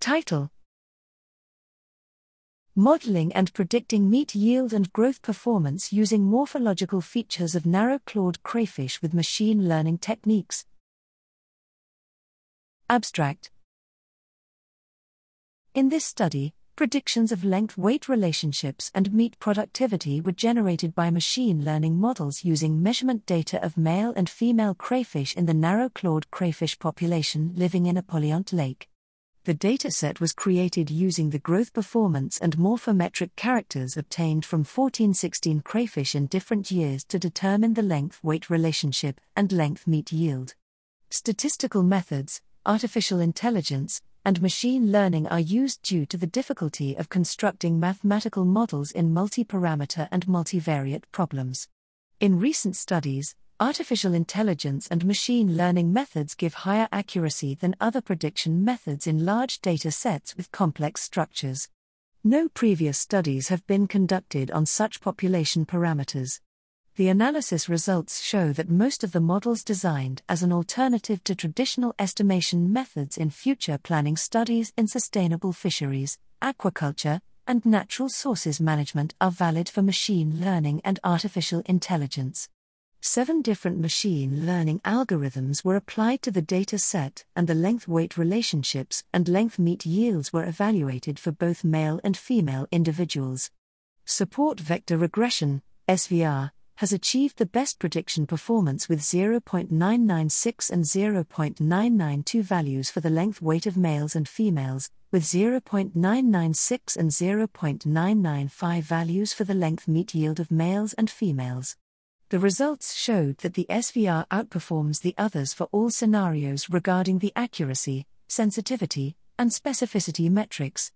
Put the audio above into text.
Title Modeling and predicting meat yield and growth performance using morphological features of narrow clawed crayfish with machine learning techniques. Abstract In this study, predictions of length weight relationships and meat productivity were generated by machine learning models using measurement data of male and female crayfish in the narrow clawed crayfish population living in Apolyont lake. The dataset was created using the growth performance and morphometric characters obtained from 1416 crayfish in different years to determine the length weight relationship and length meat yield. Statistical methods, artificial intelligence, and machine learning are used due to the difficulty of constructing mathematical models in multi parameter and multivariate problems. In recent studies, artificial intelligence and machine learning methods give higher accuracy than other prediction methods in large data sets with complex structures. No previous studies have been conducted on such population parameters the analysis results show that most of the models designed as an alternative to traditional estimation methods in future planning studies in sustainable fisheries, aquaculture, and natural sources management are valid for machine learning and artificial intelligence. Seven different machine learning algorithms were applied to the data set, and the length weight relationships and length meat yields were evaluated for both male and female individuals. Support vector regression, SVR, has achieved the best prediction performance with 0.996 and 0.992 values for the length weight of males and females, with 0.996 and 0.995 values for the length meat yield of males and females. The results showed that the SVR outperforms the others for all scenarios regarding the accuracy, sensitivity, and specificity metrics.